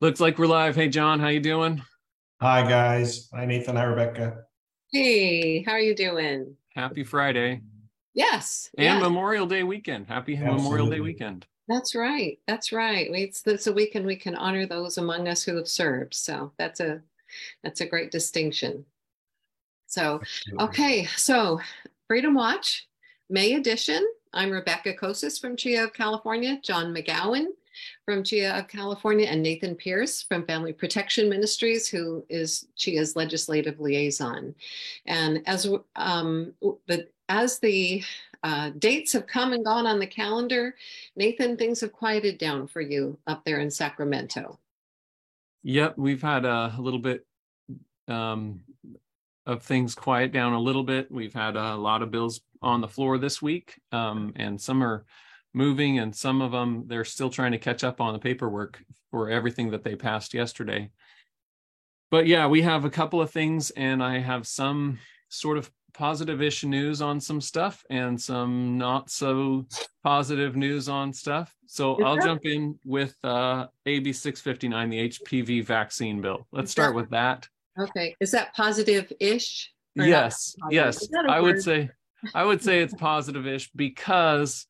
Looks like we're live. Hey, John, how you doing? Hi, guys. Hi, Nathan. Hi, Rebecca. Hey, how are you doing? Happy Friday Yes. and yes, Memorial Day weekend. Happy Memorial Day weekend. that's right. That's right. It's, it's a weekend we can honor those among us who have served. So that's a that's a great distinction. So okay, so Freedom Watch, May edition. I'm Rebecca Kocsis from CHEA of California, John McGowan from CHEA of California, and Nathan Pierce from Family Protection Ministries, who is CHEA's legislative liaison. And as um, the as the uh, dates have come and gone on the calendar, Nathan, things have quieted down for you up there in Sacramento. Yep, we've had a little bit um, of things quiet down a little bit. We've had a lot of bills on the floor this week, um, and some are moving, and some of them they're still trying to catch up on the paperwork for everything that they passed yesterday. But yeah, we have a couple of things, and I have some sort of positive-ish news on some stuff, and some not so positive news on stuff. So Is I'll that- jump in with uh, AB 659, the HPV vaccine bill. Let's start with that. Okay, is that positive-ish? Yes, positive? yes. I would say I would say it's positive-ish because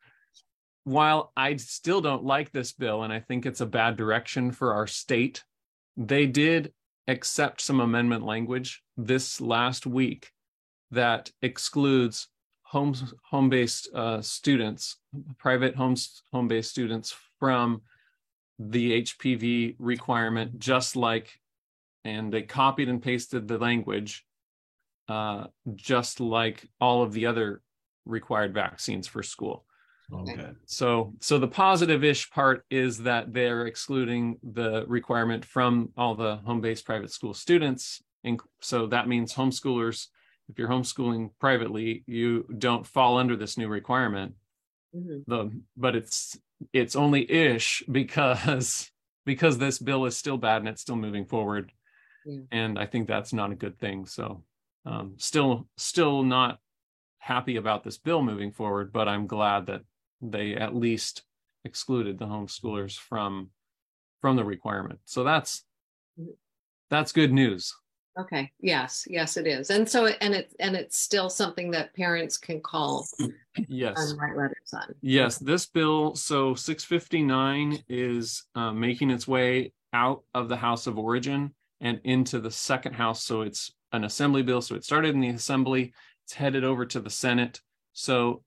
while I still don't like this bill and I think it's a bad direction for our state, they did accept some amendment language this last week that excludes homes home-based uh, students, private homes home-based students from the HPV requirement, just like, and they copied and pasted the language uh, just like all of the other required vaccines for school. Okay. So, so the positive-ish part is that they're excluding the requirement from all the home-based private school students. And so that means homeschoolers, if you're homeschooling privately, you don't fall under this new requirement. Mhm. The, but it's, it's only ish because, because this bill is still bad and it's still moving forward. Yeah. And I think that's not a good thing. So, um, still, still not happy about this bill moving forward, but I'm glad that they at least excluded the homeschoolers from from the requirement. So that's that's good news. Okay, yes, yes, it is. And so, and it, and it's still something that parents can call Yes. and write letters on. Yes, this bill, so 659 is uh, making its way out of the House of Origin and into the second house. So it's an assembly bill. So it started in the assembly, it's headed over to the Senate. So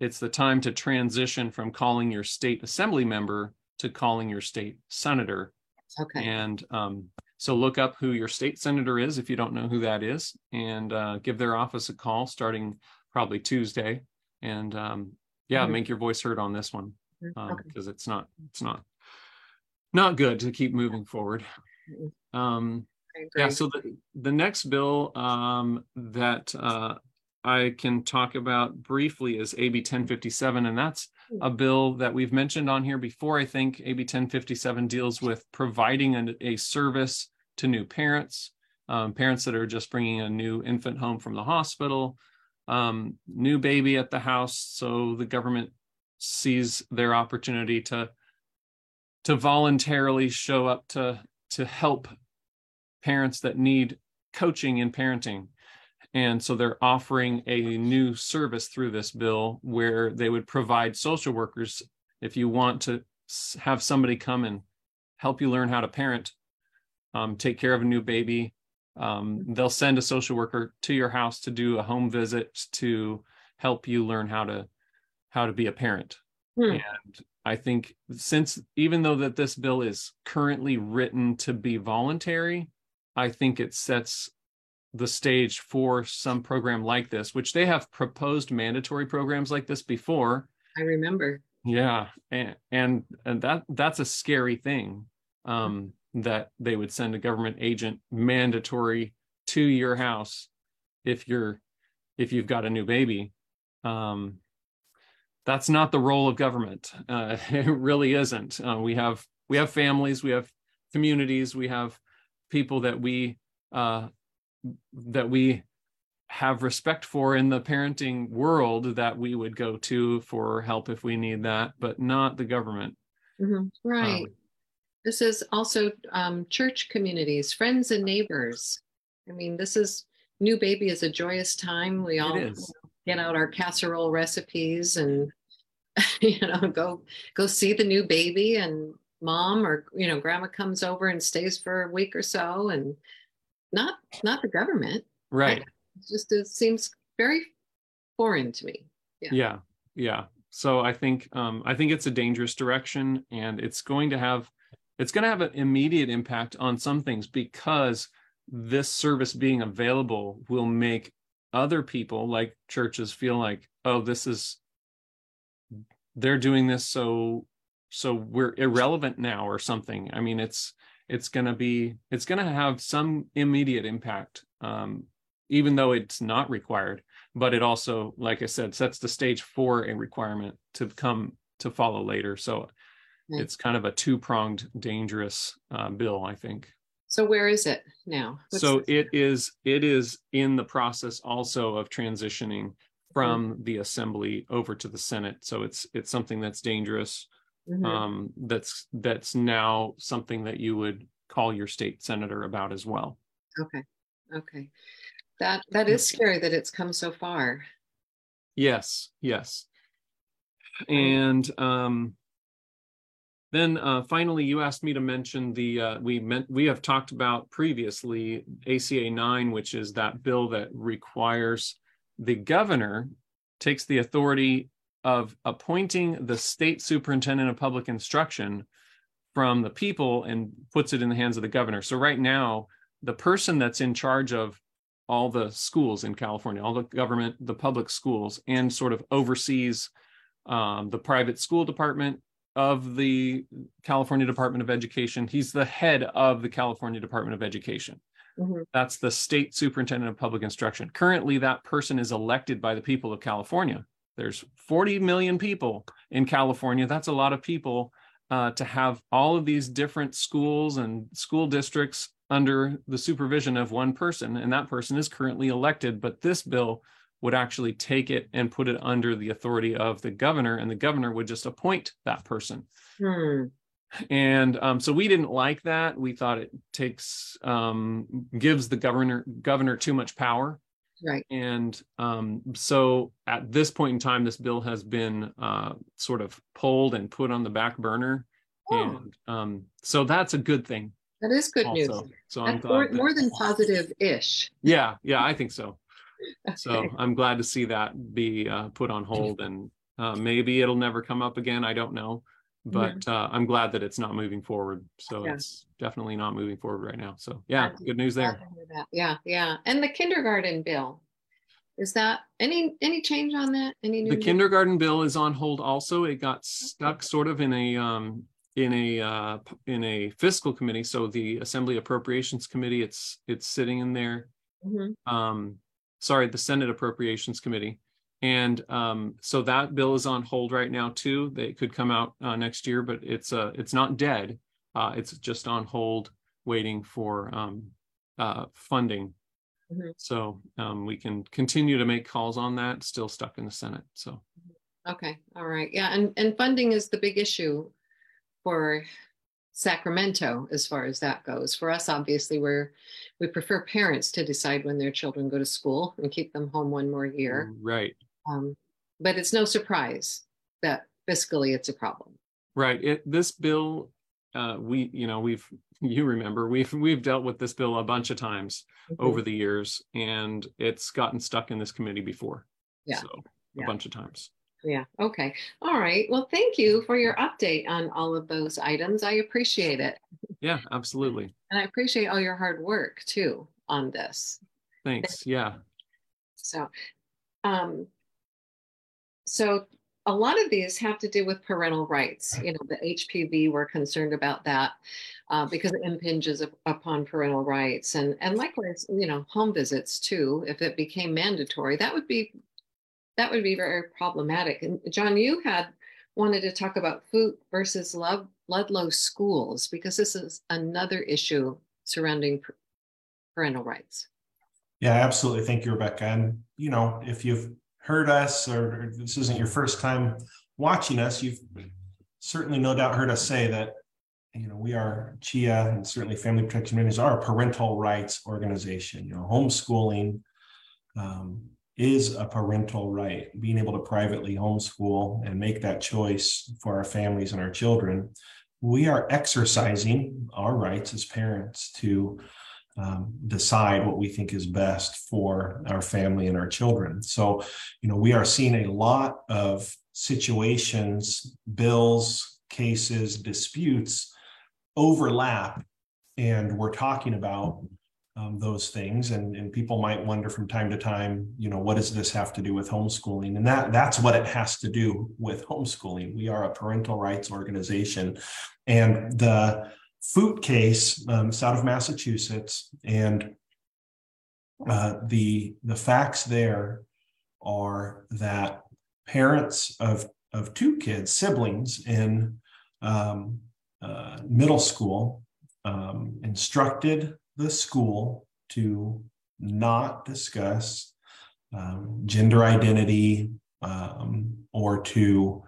it's the time to transition from calling your state assembly member to calling your state senator. Okay, And um, so look up who your state senator is if you don't know who that is, and uh, give their office a call starting probably Tuesday. And um, yeah, Mhm. make your voice heard on this one Mhm. Okay. because it's not it's not not good to keep moving forward. Mhm. Um, yeah. So the the next bill um, that uh, I can talk about briefly is AB 1057, and that's a bill that we've mentioned on here before. I think AB 1057 deals with providing a, a service to new parents, um, parents that are just bringing a new infant home from the hospital, um, new baby at the house. So the government sees their opportunity to to voluntarily show up to to help parents that need coaching in parenting. And so they're offering a new service through this bill where they would provide social workers if you want to have somebody come and help you learn how to parent, um, take care of a new baby. Um, they'll send a social worker to your house to do a home visit to help you learn how to how to be a parent. Hmm. And I think since even though that this bill is currently written to be voluntary, I think it sets the stage for some program like this, which they have proposed mandatory programs like this before. I remember. Yeah, and and, and that that's a scary thing. Um, that they would send a government agent mandatory to your house if you're if you've got a new baby. Um, that's not the role of government. Uh, it really isn't. Uh, we have we have families, we have communities, we have people that we uh, that we have respect for in the parenting world that we would go to for help if we need that, but not the government. Mhm. Right. Um, This is also um, church communities, friends and neighbors. I mean, this is new baby is a joyous time. We all is. get out our casserole recipes and you know go go see the new baby and mom or you know grandma comes over and stays for a week or so and not not the government. Right. It just it seems very foreign to me. Yeah. Yeah. Yeah. So I think um, I think it's a dangerous direction, and it's going to have it's going to have an immediate impact on some things because this service being available will make other people like churches feel like oh this is they're doing this so so we're irrelevant now or something i mean it's it's going to be it's going to have some immediate impact um, even though it's not required but it also like i said sets the stage for a requirement to come to follow later. So Right. it's kind of a two-pronged dangerous uh, bill i think. So where is it now? What's so it is it is in the process also of transitioning from the assembly over to the senate. So it's it's something that's dangerous Mhm. um that's that's now something that you would call your state senator about as well Okay, okay. That, that is scary that it's come so far. yes yes and um then uh finally you asked me to mention the uh we meant we have talked about previously ACA 9 which is that bill that requires the governor takes the authority of appointing the state superintendent of public instruction from the people and puts it in the hands of the governor. So right now, the person that's in charge of all the schools in California, all the government, the public schools, and sort of oversees um, the private school department of the California Department of Education. He's the head of the California Department of Education. Mhm. That's the state superintendent of public instruction. Currently, that person is elected by the people of California. There's 40 million people in California. That's a lot of people uh, to have all of these different schools and school districts under the supervision of one person. And that person is currently elected. But this bill would actually take it and put it under the authority of the governor, and the governor would just appoint that person Hmm, and um, so we didn't like that we thought it takes um, gives the governor governor too much power right, and um, so at this point in time this bill has been uh, sort of pulled and put on the back burner. Oh. and um, so that's a good thing that is good news. also. So i'm more, that- more than positive-ish. yeah yeah i think so. So i'm glad to see that be uh, put on hold and uh, maybe it'll never come up again. I don't know but uh, i'm glad that it's not moving forward so Yeah. it's definitely not moving forward right now so yeah Glad- good news there to hear that. Yeah, yeah. And the kindergarten bill, is that any, any change on that? Any new? the kindergarten bill is on hold also it got stuck sort of in a um in a uh in a fiscal committee so the assembly appropriations committee it's it's sitting in there Mhm. um sorry the senate appropriations committee and um so that bill is on hold right now too they could come out uh, next year but it's uh it's not dead uh it's just on hold waiting for um uh funding Mhm. so um we can continue to make calls on that still stuck in the senate so Okay, all right. Yeah, and, and funding is the big issue for Sacramento as far as that goes. For us, obviously, we're, we prefer parents to decide when their children go to school and keep them home one more year. right Um, but it's no surprise that fiscally it's a problem. Right. It, this bill, uh, we, you know, we've, you remember, we've, we've dealt with this bill a bunch of times Mm-hmm. over the years and it's gotten stuck in this committee before. Yeah. So a Yeah. bunch of times. Yeah, okay. All right. Well, thank you for your update on all of those items. I appreciate it. Yeah, absolutely. And I appreciate all your hard work too on this. Thanks. Yeah. So, um, so a lot of these have to do with parental rights. You know, the HPV, we're concerned about that uh, because it impinges up- upon parental rights, and and likewise, you know, home visits too. If it became mandatory, that would be that would be very problematic. And John, you had wanted to talk about Foote versus love Ludlow schools because this is another issue surrounding parental rights. Yeah, absolutely. Thank you, Rebecca. And, you know, if you've heard us or this isn't your first time watching us, you've certainly no doubt heard us say that you know, we are CHEA and certainly Family Protection Ministries are a parental rights organization. You know, homeschooling um, is a parental right. Being able to privately homeschool and make that choice for our families and our children, we are exercising our rights as parents to um, decide what we think is best for our family and our children. So, you know, we are seeing a lot of situations, bills, cases, disputes overlap. And we're talking about um, those things and, and people might wonder from time to time you know what does this have to do with homeschooling and that that's what it has to do with homeschooling we are a parental rights organization and the Foote case um, out of Massachusetts, and uh, the the facts there are that parents of of two kids, siblings in um, uh, middle school, um, instructed the school to not discuss um, gender identity um, or to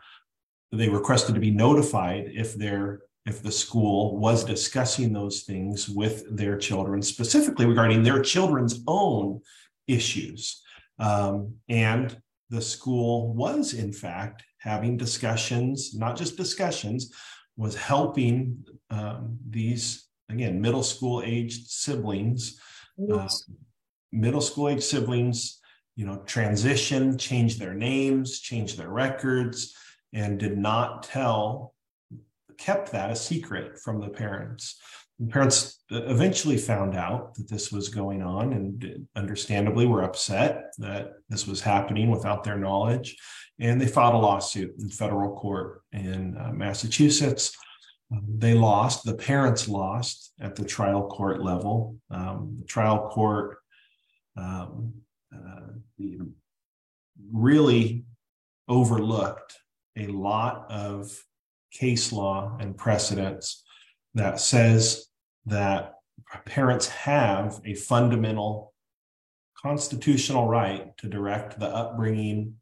they requested to be notified if their if the school was discussing those things with their children, specifically regarding their children's own issues. Um, and the school was, in fact, having discussions, not just discussions, was helping um, these, again, middle school aged siblings, uh, middle school aged siblings, you know, transition, change their names, change their records, and did not tell kept that a secret from the parents. The parents eventually found out that this was going on and understandably were upset that this was happening without their knowledge. And they filed a lawsuit in federal court in uh, Massachusetts. Um, they lost, the parents lost at the trial court level. Um, the trial court um, uh, really overlooked a lot of case law and precedents that says that parents have a fundamental constitutional right to direct the upbringing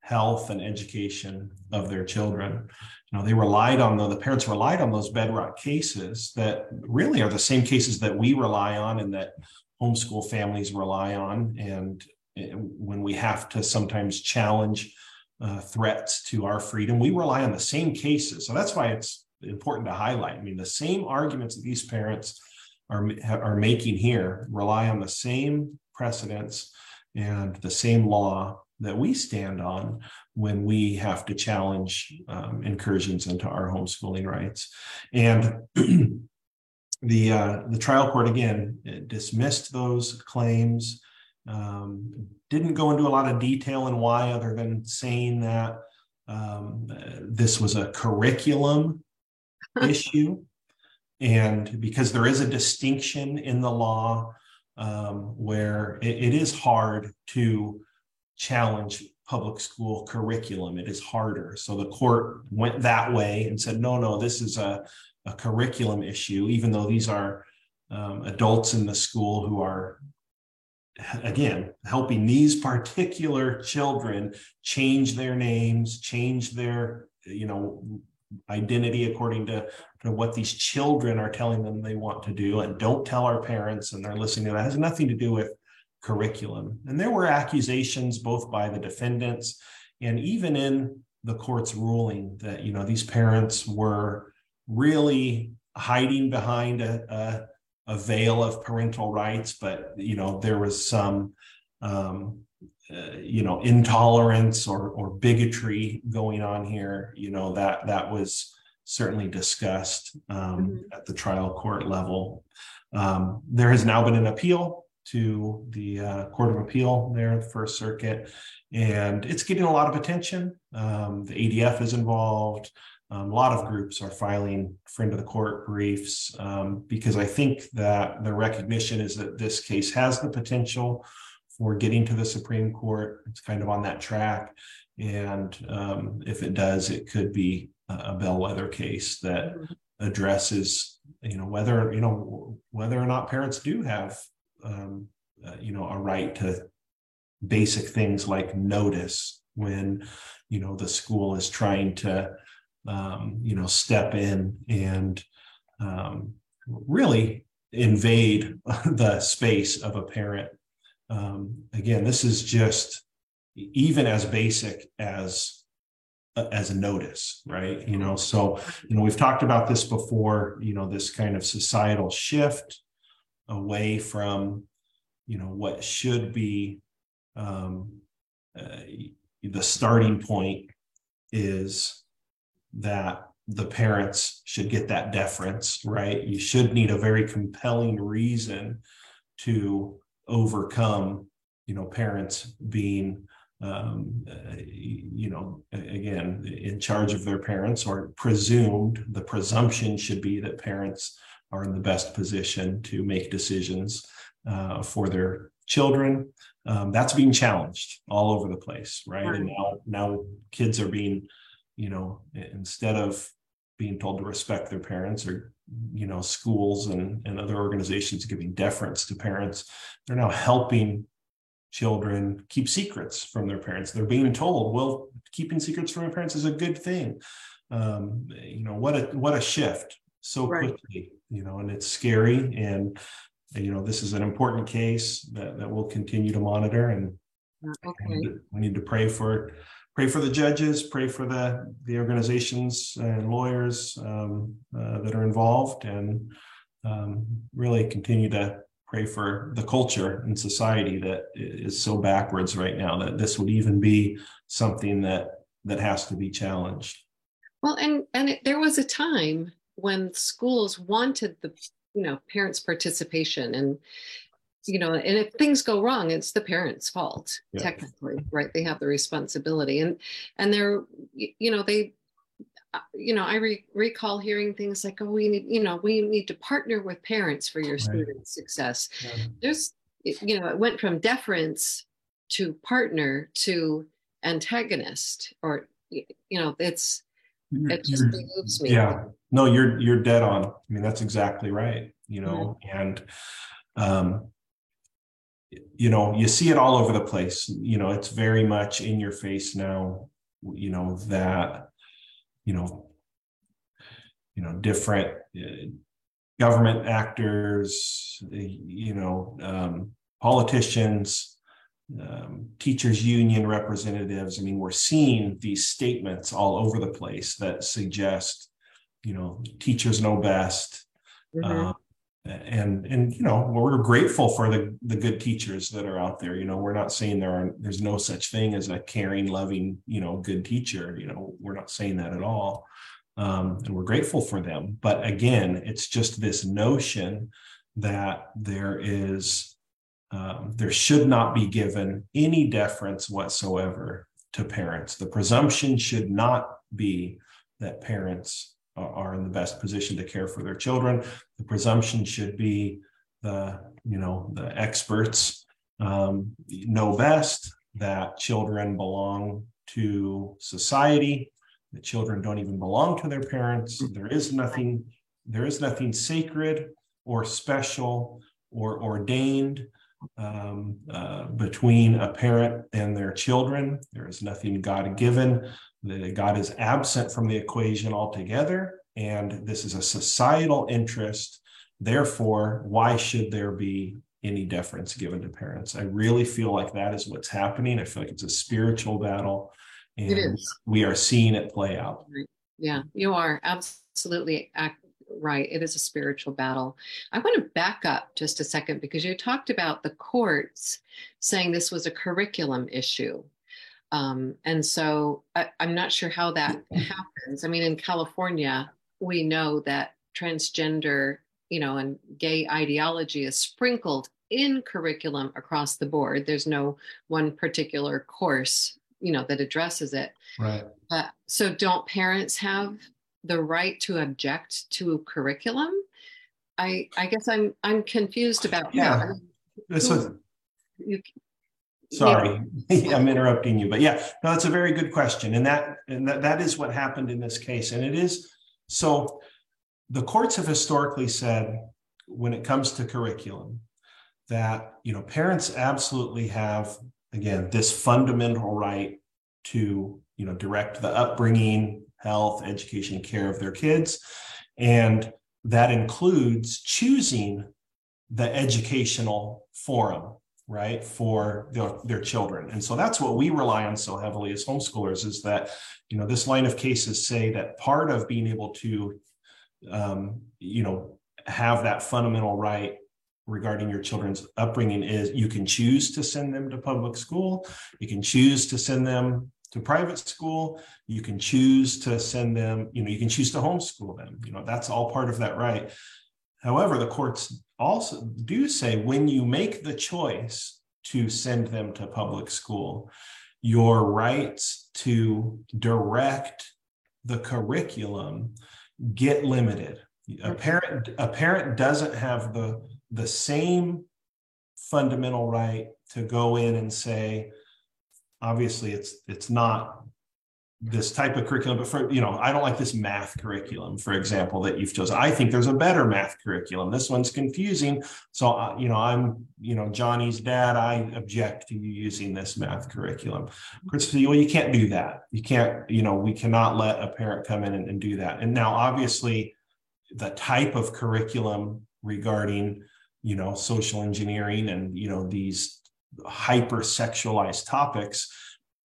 health and education of their children. You know they relied on the, the parents relied on those bedrock cases that really are the same cases that we rely on and that homeschool families rely on. And eh, when we have to sometimes challenge uh, threats to our freedom. We rely on the same cases. So that's why it's important to highlight. I mean, the same arguments that these parents are, are making here rely on the same precedents and the same law that we stand on when we have to challenge um, incursions into our homeschooling rights. And the uh, the trial court again dismissed those claims um, didn't go into a lot of detail and why, other than saying that um, this was a curriculum issue. And because there is a distinction in the law um, where it, it is hard to challenge public school curriculum, it is harder. So the court went that way and said, no, no, this is a, a curriculum issue, even though these are um, adults in the school who are again helping these particular children change their names change their you know identity according to, to what these children are telling them they want to do and don't tell our parents and they're listening to that. It has nothing to do with curriculum. And there were accusations both by the defendants and even in the court's ruling that you know these parents were really hiding behind a, a a veil of parental rights, but you know there was some um, uh, you know intolerance or or bigotry going on here. You know that that was certainly discussed um, mm-hmm. at the trial court level. Um, there has now been an appeal to the uh, Court of Appeal there, the First Circuit, and it's getting a lot of attention. Um, the ADF is involved. Um, a lot of groups are filing friend of the court briefs um, because I think that the recognition is that this case has the potential for getting to the Supreme Court. It's kind of on that track. And um, if it does, it could be a bellwether case that addresses, you know, whether, you know, whether or not parents do have, um, uh, you know, a right to basic things like notice when, you know, the school is trying to um, you know, step in and um, really invade the space of a parent. Um, again, this is just even as basic as as a notice, right? You know, so you know we've talked about this before. You know, this kind of societal shift away from you know what should be um, uh, the starting point is that the parents should get that deference, right? You should need a very compelling reason to overcome, you know, parents being, um, uh, you know, again, in charge of their parents or presumed. The presumption should be that parents are in the best position to make decisions uh, for their children. Um, that's being challenged all over the place, right? And now, now kids are being you know instead of being told to respect their parents or you know schools and, and other organizations giving deference to parents they're now helping children keep secrets from their parents they're being told well keeping secrets from their parents is a good thing um, you know what a what a shift so right. quickly you know and it's scary and you know this is an important case that, that we'll continue to monitor and okay. we, need to, we need to pray for pray for the judges, pray for the the organizations and lawyers um, uh, that are involved, and um, really continue to pray for the culture and society that is so backwards right now that this would even be something that that has to be challenged. Well, and and it, there was a time when schools wanted the you know parents' participation and you know and if things go wrong it's the parents fault yeah. technically right they have the responsibility and and they're you know they uh, you know i re- recall hearing things like oh we need you know we need to partner with parents for your right. students success yeah. there's you know it went from deference to partner to antagonist or you know it's it just moves me yeah no you're you're dead on i mean that's exactly right you know mm-hmm. and um you know you see it all over the place you know it's very much in your face now you know that you know you know different uh, government actors you know um, politicians um, teachers union representatives i mean we're seeing these statements all over the place that suggest you know teachers know best mm-hmm. uh, and and you know we're grateful for the the good teachers that are out there. You know we're not saying there are there's no such thing as a caring loving you know good teacher. You know we're not saying that at all. Um, and we're grateful for them. But again it's just this notion that there is um, there should not be given any deference whatsoever to parents. The presumption should not be that parents are in the best position to care for their children. The presumption should be the you know the experts um, know best that children belong to society. That children don't even belong to their parents. There is nothing there is nothing sacred or special or ordained um, uh, between a parent and their children. There is nothing God given. God is absent from the equation altogether. And this is a societal interest. Therefore, why should there be any deference given to parents? I really feel like that is what's happening. I feel like it's a spiritual battle. And we are seeing it play out. Yeah, you are absolutely right. It is a spiritual battle. I want to back up just a second because you talked about the courts saying this was a curriculum issue. Um, and so I, am not sure how that happens. I mean, in California, we know that transgender, you know, and gay ideology is sprinkled in curriculum across the board. There's no one particular course, you know, that addresses it. Right. Uh, so don't parents have the right to object to curriculum? I I guess I'm I'm confused about yeah. that. You, Sorry, yeah. I'm interrupting you, but yeah, no, that's a very good question, and that and that, that is what happened in this case, and it is so. The courts have historically said, when it comes to curriculum, that you know parents absolutely have again this fundamental right to you know direct the upbringing health, education, care of their kids. And that includes choosing the educational forum right for their, their children and so that's what we rely on so heavily as homeschoolers is that you know this line of cases say that part of being able to um, you know have that fundamental right regarding your children's upbringing is you can choose to send them to public school you can choose to send them to private school. You can choose to send them you know you can choose to homeschool them you know that's all part of that right. However the courts also do say when you make the choice to send them to public school your rights to direct the curriculum get limited. A parent a parent doesn't have the the same fundamental right to go in and say obviously it's it's not this type of curriculum but for you know i don't like this math curriculum for example that you've chosen. I think there's a better math curriculum. This one's confusing. So uh, you know i'm you know johnny's dad i object to you using this math curriculum. Chris well you can't do that. You can't you know we cannot let a parent come in and, and do that. And now obviously the type of curriculum regarding you know social engineering and you know these hyper sexualized topics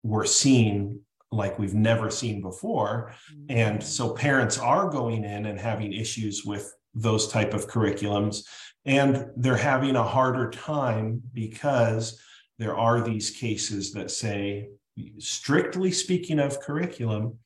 were seen like we've never seen before and mm-hmm. so parents are going in and having issues with those type of curriculums and they're having a harder time because there are these cases that say strictly speaking of curriculum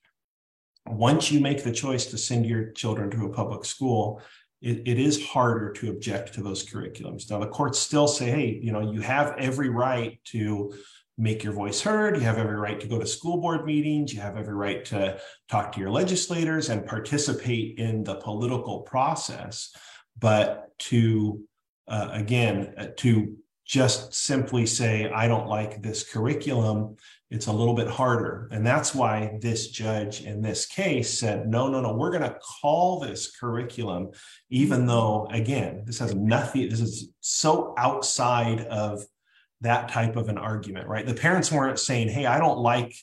once you make the choice to send your children to a public school it, it is harder to object to those curriculums. Now the courts still say hey you know you have every right to make your voice heard. You have every right to go to school board meetings. You have every right to talk to your legislators and participate in the political process. But to uh, again uh, to just simply say i don't like this curriculum it's a little bit harder. And that's why this judge in this case said, no, no, no, we're going to call this curriculum, even though, again, this has nothing, this is so outside of that type of an argument, right? The parents weren't saying, hey, I don't like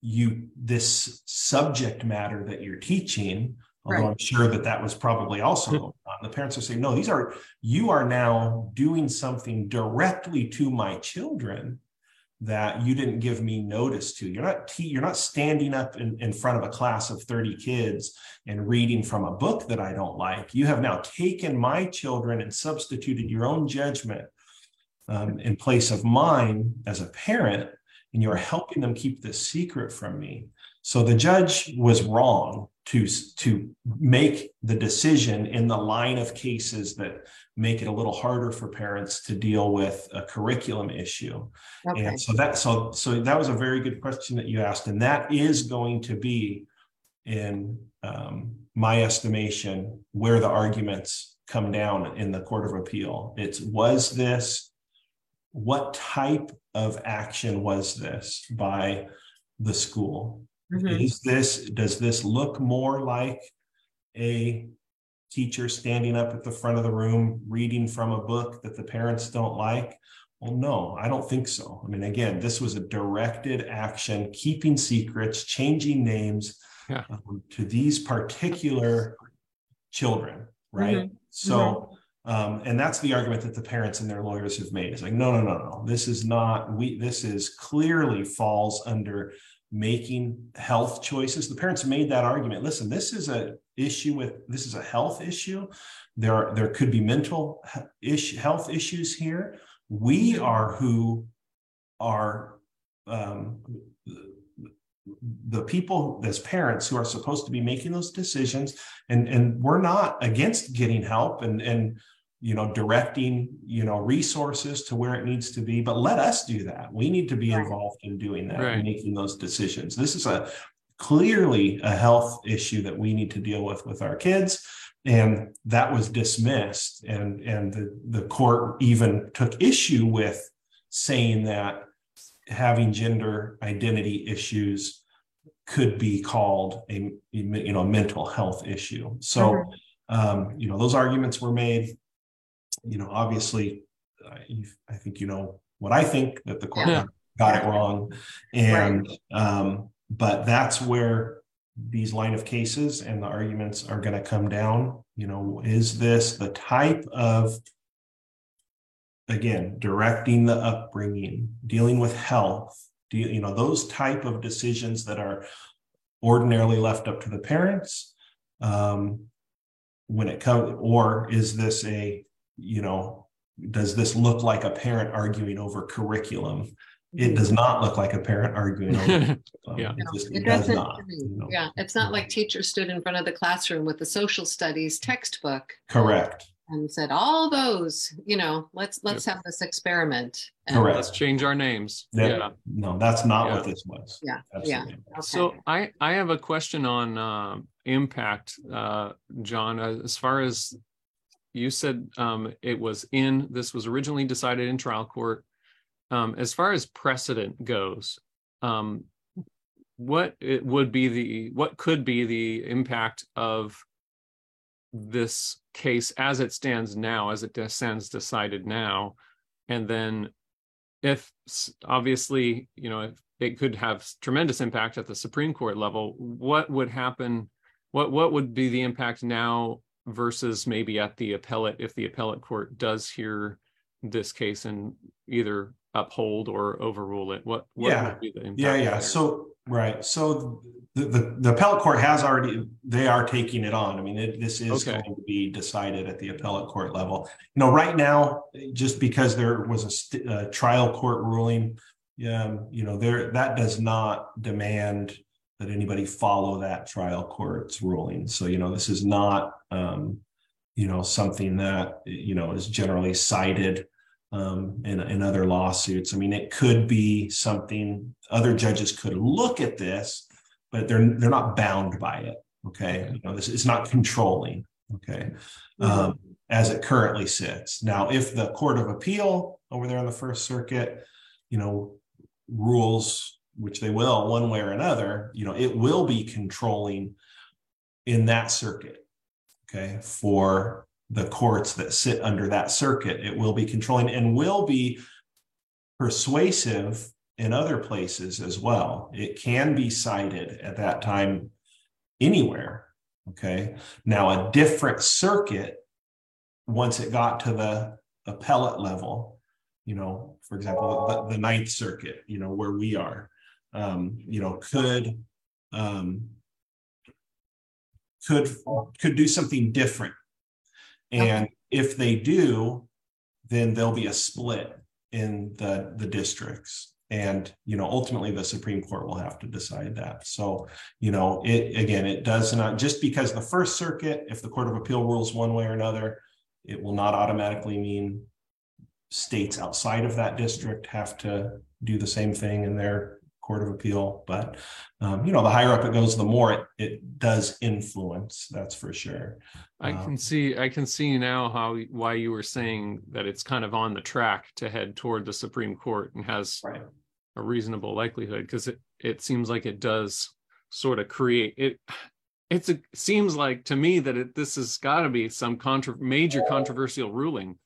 you, this subject matter that you're teaching. Although right. I'm sure that that was probably also the parents are saying, no, these are, you are now doing something directly to my children that you didn't give me notice to. You're not te- you're not standing up in, in front of a class of 30 kids and reading from a book that I don't like. You have now taken my children and substituted your own judgment um, in place of mine as a parent, and you're helping them keep this secret from me. So the judge was wrong to, to make the decision in the line of cases that make it a little harder for parents to deal with a curriculum issue. Okay. And so that so so that was a very good question that you asked, and that is going to be in um, my estimation where the arguments come down in the court of appeal. It's was this what type of action was this by the school? Mm-hmm. Is this does this look more like a teacher standing up at the front of the room reading from a book that the parents don't like? Well, no, I don't think so. I mean, again, this was a directed action, keeping secrets, changing names yeah. um, to these particular children, right? Mm-hmm. So, mm-hmm. Um, and that's the argument that the parents and their lawyers have made. It's like, no, no, no, no. This is not. We. This is clearly falls under making health choices. The parents made that argument. Listen, this is a issue with this is a health issue. There are, there could be mental health issues here. We are who are um, the people as parents who are supposed to be making those decisions and and we're not against getting help and and you know directing you know resources to where it needs to be but let us do that we need to be right. involved in doing that right. making those decisions this is a clearly a health issue that we need to deal with with our kids and that was dismissed and and the, the court even took issue with saying that having gender identity issues could be called a you know mental health issue so mm-hmm. um, you know those arguments were made you know obviously i think you know what i think that the court yeah. got it wrong and right. um, but that's where these line of cases and the arguments are going to come down You know, is this the type of again directing the upbringing, dealing with health, do you, you know those type of decisions that are ordinarily left up to the parents um, when it comes or is this a you know does this look like a parent arguing over curriculum it does not look like a parent arguing over yeah it, just, It it does doesn't, not you know. yeah, it's not like teachers stood in front of the classroom with the social studies textbook correct and said, all those, you know, let's, let's have this experiment. And- Correct. let's change our names That- yeah no that's not Yeah. what this was Yeah, Absolutely. Okay. So I I have a question on um impact, uh, John. uh, As far as you said, um, it was in this was originally decided in trial court. Um, as far as precedent goes, um, what it would be the what could be the impact of this case as it stands now, as it stands decided now, and then if obviously you know if it could have tremendous impact at the supreme court level what would happen what what would be the impact now versus maybe at the appellate if the appellate court does hear this case and either uphold or overrule it what what Yeah. would be the impact Yeah, yeah. there? So, right. So the, the, the appellate court has already, they are taking it on. I mean, it, this is Okay. going to be decided at the appellate court level. You know, right now, just because there was a, st- a trial court ruling, um, you know, there, that does not demand that anybody follow that trial court's ruling. So, you know, this is not, um, you know, something that, you know, is generally cited um, in, in other lawsuits. I mean, it could be something other judges could look at this, but they're they're not bound by it. Okay, Okay. you know, this is not controlling. Okay, um, as it currently sits now, if the Court of Appeal over there on the First Circuit, you know, rules which they will one way or another, you know, it will be controlling in that circuit. Okay, for the courts that sit under that circuit. It will be controlling and will be persuasive in other places as well. It can be cited at that time anywhere. Okay. Now, a different circuit, once it got to the appellate level, you know, for example, the, the Ninth Circuit, you know, where we are, um, you know, could um, could could do something different and if they do, then there'll be a split in the, the districts. And, you know, ultimately the Supreme Court will have to decide that. So, you know, it, again, it does not, just because the First Circuit, if the Court of Appeal rules one way or another, it will not automatically mean states outside of that district have to do the same thing in their Court of Appeal. But, um, you know, the higher up it goes, the more it, it does influence, that's for sure. I Um, can see I can see now how why you were saying that it's kind of on the track to head toward the Supreme Court and has Right. a reasonable likelihood because it it seems like it does sort of create it it's a seems like to me that it this has got to be some contra- major controversial ruling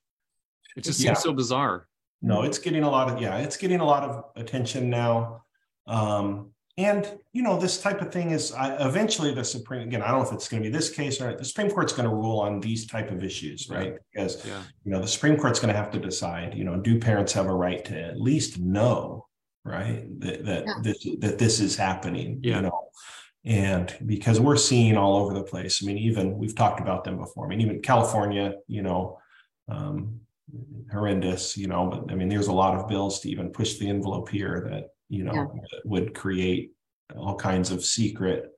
it just Yeah. seems so bizarre No, it's getting a lot of, yeah, it's getting a lot of attention now. Um, and you know, this type of thing is I, eventually the Supreme, again, I don't know if it's going to be this case or the Supreme Court's going to rule on these type of issues, right? Because, yeah you know, the Supreme Court's going to have to decide, you know, do parents have a right to at least know, right? That, that, Yeah. this, that this is happening, Yeah. you know? And because we're seeing all over the place, I mean, even we've talked about them before. I mean, even California, you know, um, horrendous, you know, but I mean, there's a lot of bills to even push the envelope here that, you know, Yeah. would create all kinds of secret,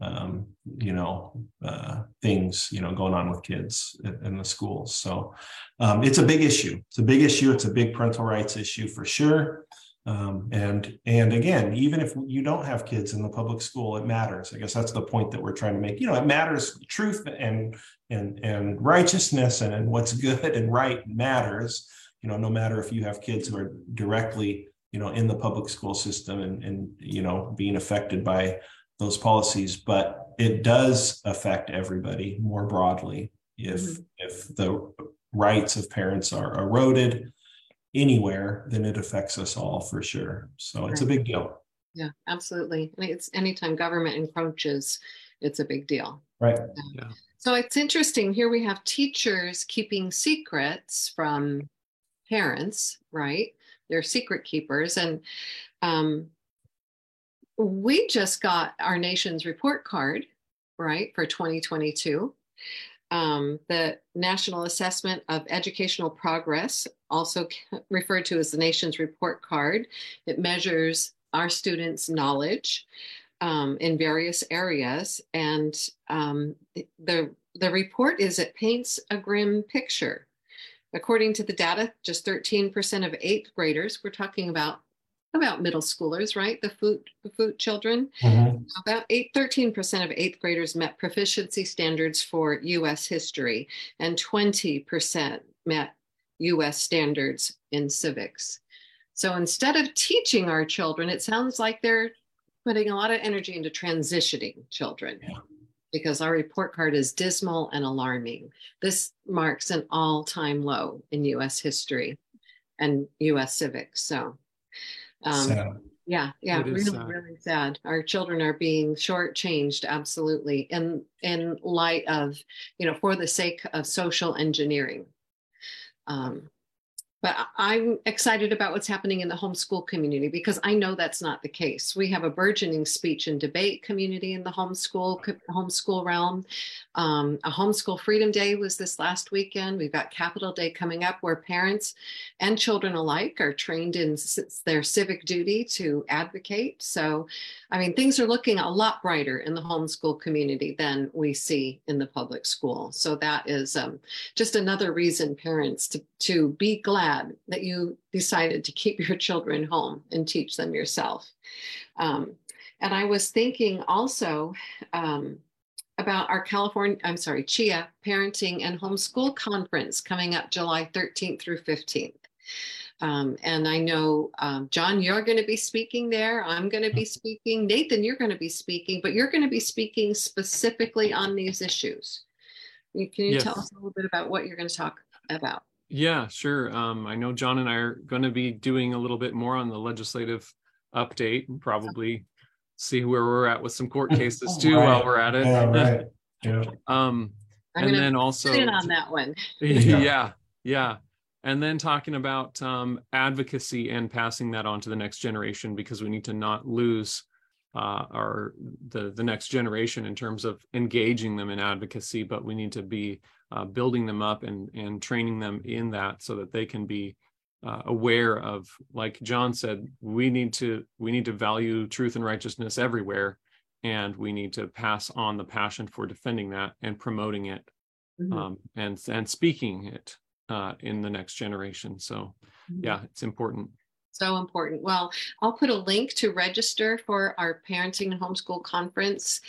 um, you know, uh, things, you know, going on with kids in, in the schools. So um, it's a big issue. It's a big issue. It's a big parental rights issue for sure. Um, and and again, even if you don't have kids in the public school, it matters. I guess that's the point that we're trying to make. You know, it matters. Truth and and and righteousness and, and what's good and right matters. You know, no matter if you have kids who are directly, you know, in the public school system and and you know being affected by those policies, but it does affect everybody more broadly if Mhm. if the rights of parents are eroded anywhere, then it affects us all for sure. So it's a big deal, Yeah, absolutely. I mean, it's anytime government encroaches, it's a big deal. right? Yeah. So it's interesting. Here we have teachers keeping secrets from parents, right? They're secret keepers. And um, we just got our nation's report card, right, for 2022. Um, the National Assessment of Educational Progress, also referred to as the nation's report card, it measures our students' knowledge um, in various areas. And um, the, the report is it paints a grim picture. According to the data, just 13% of eighth graders, we're talking about about middle schoolers, right? The food, the food children. Mm-hmm. About eight, 13% of eighth graders met proficiency standards for US history, and 20% met US standards in civics. So instead of teaching our children, it sounds like they're putting a lot of energy into transitioning children. Yeah. Because our report card is dismal and alarming. This marks an all time low in US history and US civics. So, um, sad. yeah, yeah, really, sad. really sad. Our children are being shortchanged, absolutely, in in light of, you know, for the sake of social engineering. Um, but I'm excited about what's happening in the homeschool community because I know that's not the case. We have a burgeoning speech and debate community in the homeschool homeschool realm. Um, a homeschool freedom day was this last weekend. We've got Capital Day coming up, where parents and children alike are trained in their civic duty to advocate. So, I mean, things are looking a lot brighter in the homeschool community than we see in the public school. So that is um, just another reason parents to to be glad glad that you decided to keep your children home and teach them yourself. Um, and I was thinking also um, about our California, I'm sorry, CHEA Parenting and Homeschool Conference coming up July 13th through 15th. Um, and I know, um, John, you're going to be speaking there. I'm going to be speaking. Nathan, you're going to be speaking, but you're going to be speaking specifically on these issues. Can you yes. tell us a little bit about what you're going to talk about? Yeah, sure. Um, I know John and I are going to be doing a little bit more on the legislative update and probably see where we're at with some court cases too right. while we're at it. Yeah, right. Yeah. um, and then also on that one. yeah, yeah. And then talking about um, advocacy and passing that on to the next generation because we need to not lose uh, our the the next generation in terms of engaging them in advocacy, but we need to be uh, building them up and and training them in that so that they can be uh, aware of, like John said, we need to we need to value truth and righteousness everywhere, and we need to pass on the passion for defending that and promoting it, mm-hmm. um, and and speaking it uh, in the next generation. So, mm-hmm. yeah, it's important. So important. Well, I'll put a link to register for our parenting and homeschool conference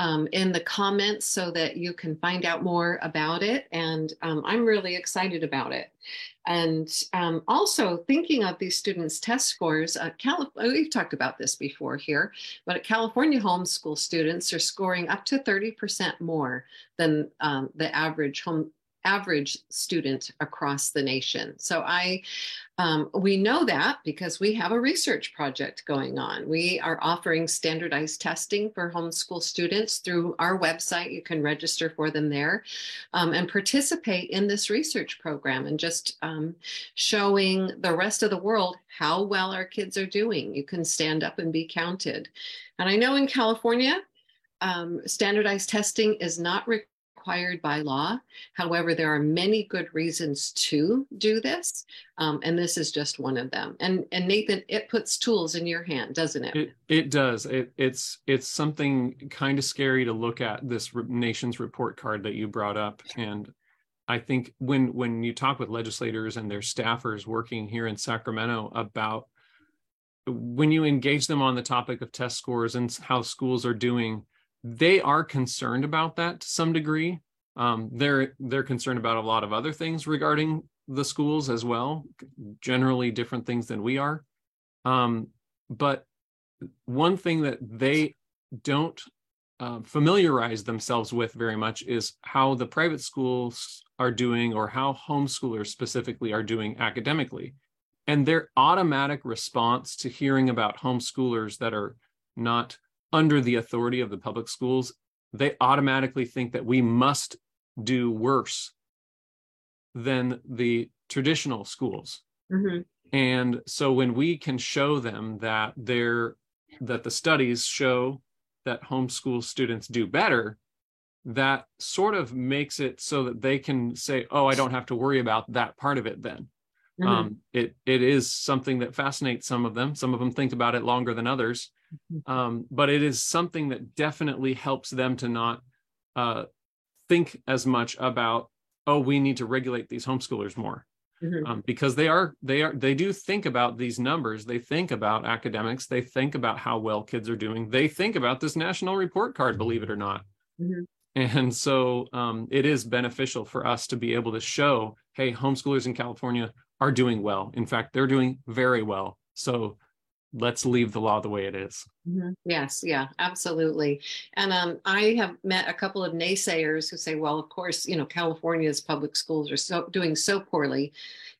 um, in the comments so that you can find out more about it. And um, I'm really excited about it. And um, also thinking of these students' test scores, uh, Calif- we've talked about this before here, but California homeschool students are scoring up to 30% more than um, the average home average student across the nation. So I, um, we know that because we have a research project going on. We are offering standardized testing for homeschool students through our website. You can register for them there um, and participate in this research program and just um, showing the rest of the world how well our kids are doing. You can stand up and be counted. And I know in California, um, standardized testing is not required required by law. However, there are many good reasons to do this, um, and this is just one of them. And and Nathan, it puts tools in your hand, doesn't it? It, it does. It, it's it's something kind of scary to look at this nation's report card that you brought up, and I think when when you talk with legislators and their staffers working here in Sacramento about when you engage them on the topic of test scores and how schools are doing they are concerned about that to some degree. Um, they're they're concerned about a lot of other things regarding the schools as well, generally different things than we are. Um, but one thing that they don't uh, familiarize themselves with very much is how the private schools are doing or how homeschoolers specifically are doing academically. And their automatic response to hearing about homeschoolers that are not under the authority of the public schools they automatically think that we must do worse than the traditional schools. Mhm. And so when we can show them that they're that the studies show that homeschool students do better, that sort of makes it so that they can say, "Oh, I don't have to worry about that part of it." Then Mhm. um, it it is something that fascinates some of them. Some of them think about it longer than others. Um, but it is something that definitely helps them to not uh, think as much about, "Oh, we need to regulate these homeschoolers more." Mhm. um, because they are they are they do think about these numbers. They think about academics. They think about how well kids are doing. They think about this national report card believe it or not. Mhm. and so um, it is beneficial for us to be able to show hey homeschoolers in california are doing well. In fact they're doing very well. So let's leave the law the way it is Mhm. Yes, yeah, absolutely. And um, I have met a couple of naysayers who say, well, of course, you know, California's public schools are so doing so poorly.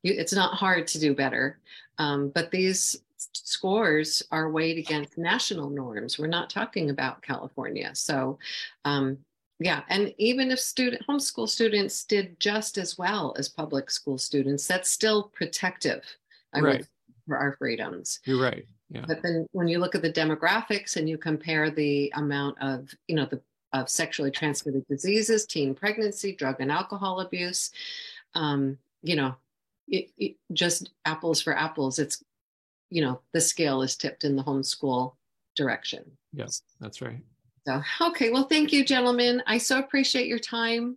You, it's not hard to do better. Um, but these scores are weighed against national norms. We're not talking about California. So um, yeah, and even if student homeschool students did just as well as public school students, that's still protective I Right. for our freedoms. you're right yeah But then when you look at the demographics and you compare the amount of, you know, the of sexually transmitted diseases, teen pregnancy, drug and alcohol abuse, um, you know, it, it just apples for apples. It's, you know, the scale is tipped in the homeschool direction. yes that's right So, okay, well, thank you, gentlemen. I so appreciate your time.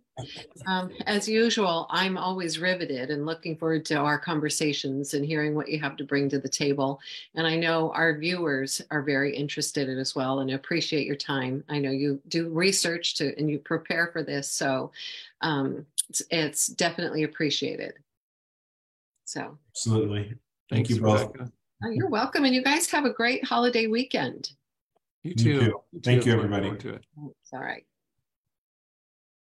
Um, as usual, I'm always riveted and looking forward to our conversations and hearing what you have to bring to the table. And I know our viewers are very interested in it as well and appreciate your time. I know you do research to and you prepare for this, so um, it's, it's definitely appreciated. So, Absolutely. Thank Thanks, you both. Rebecca. oh, you're welcome, and you guys have a great holiday weekend. You You too too. Thank you, everybody. to it. It's all right.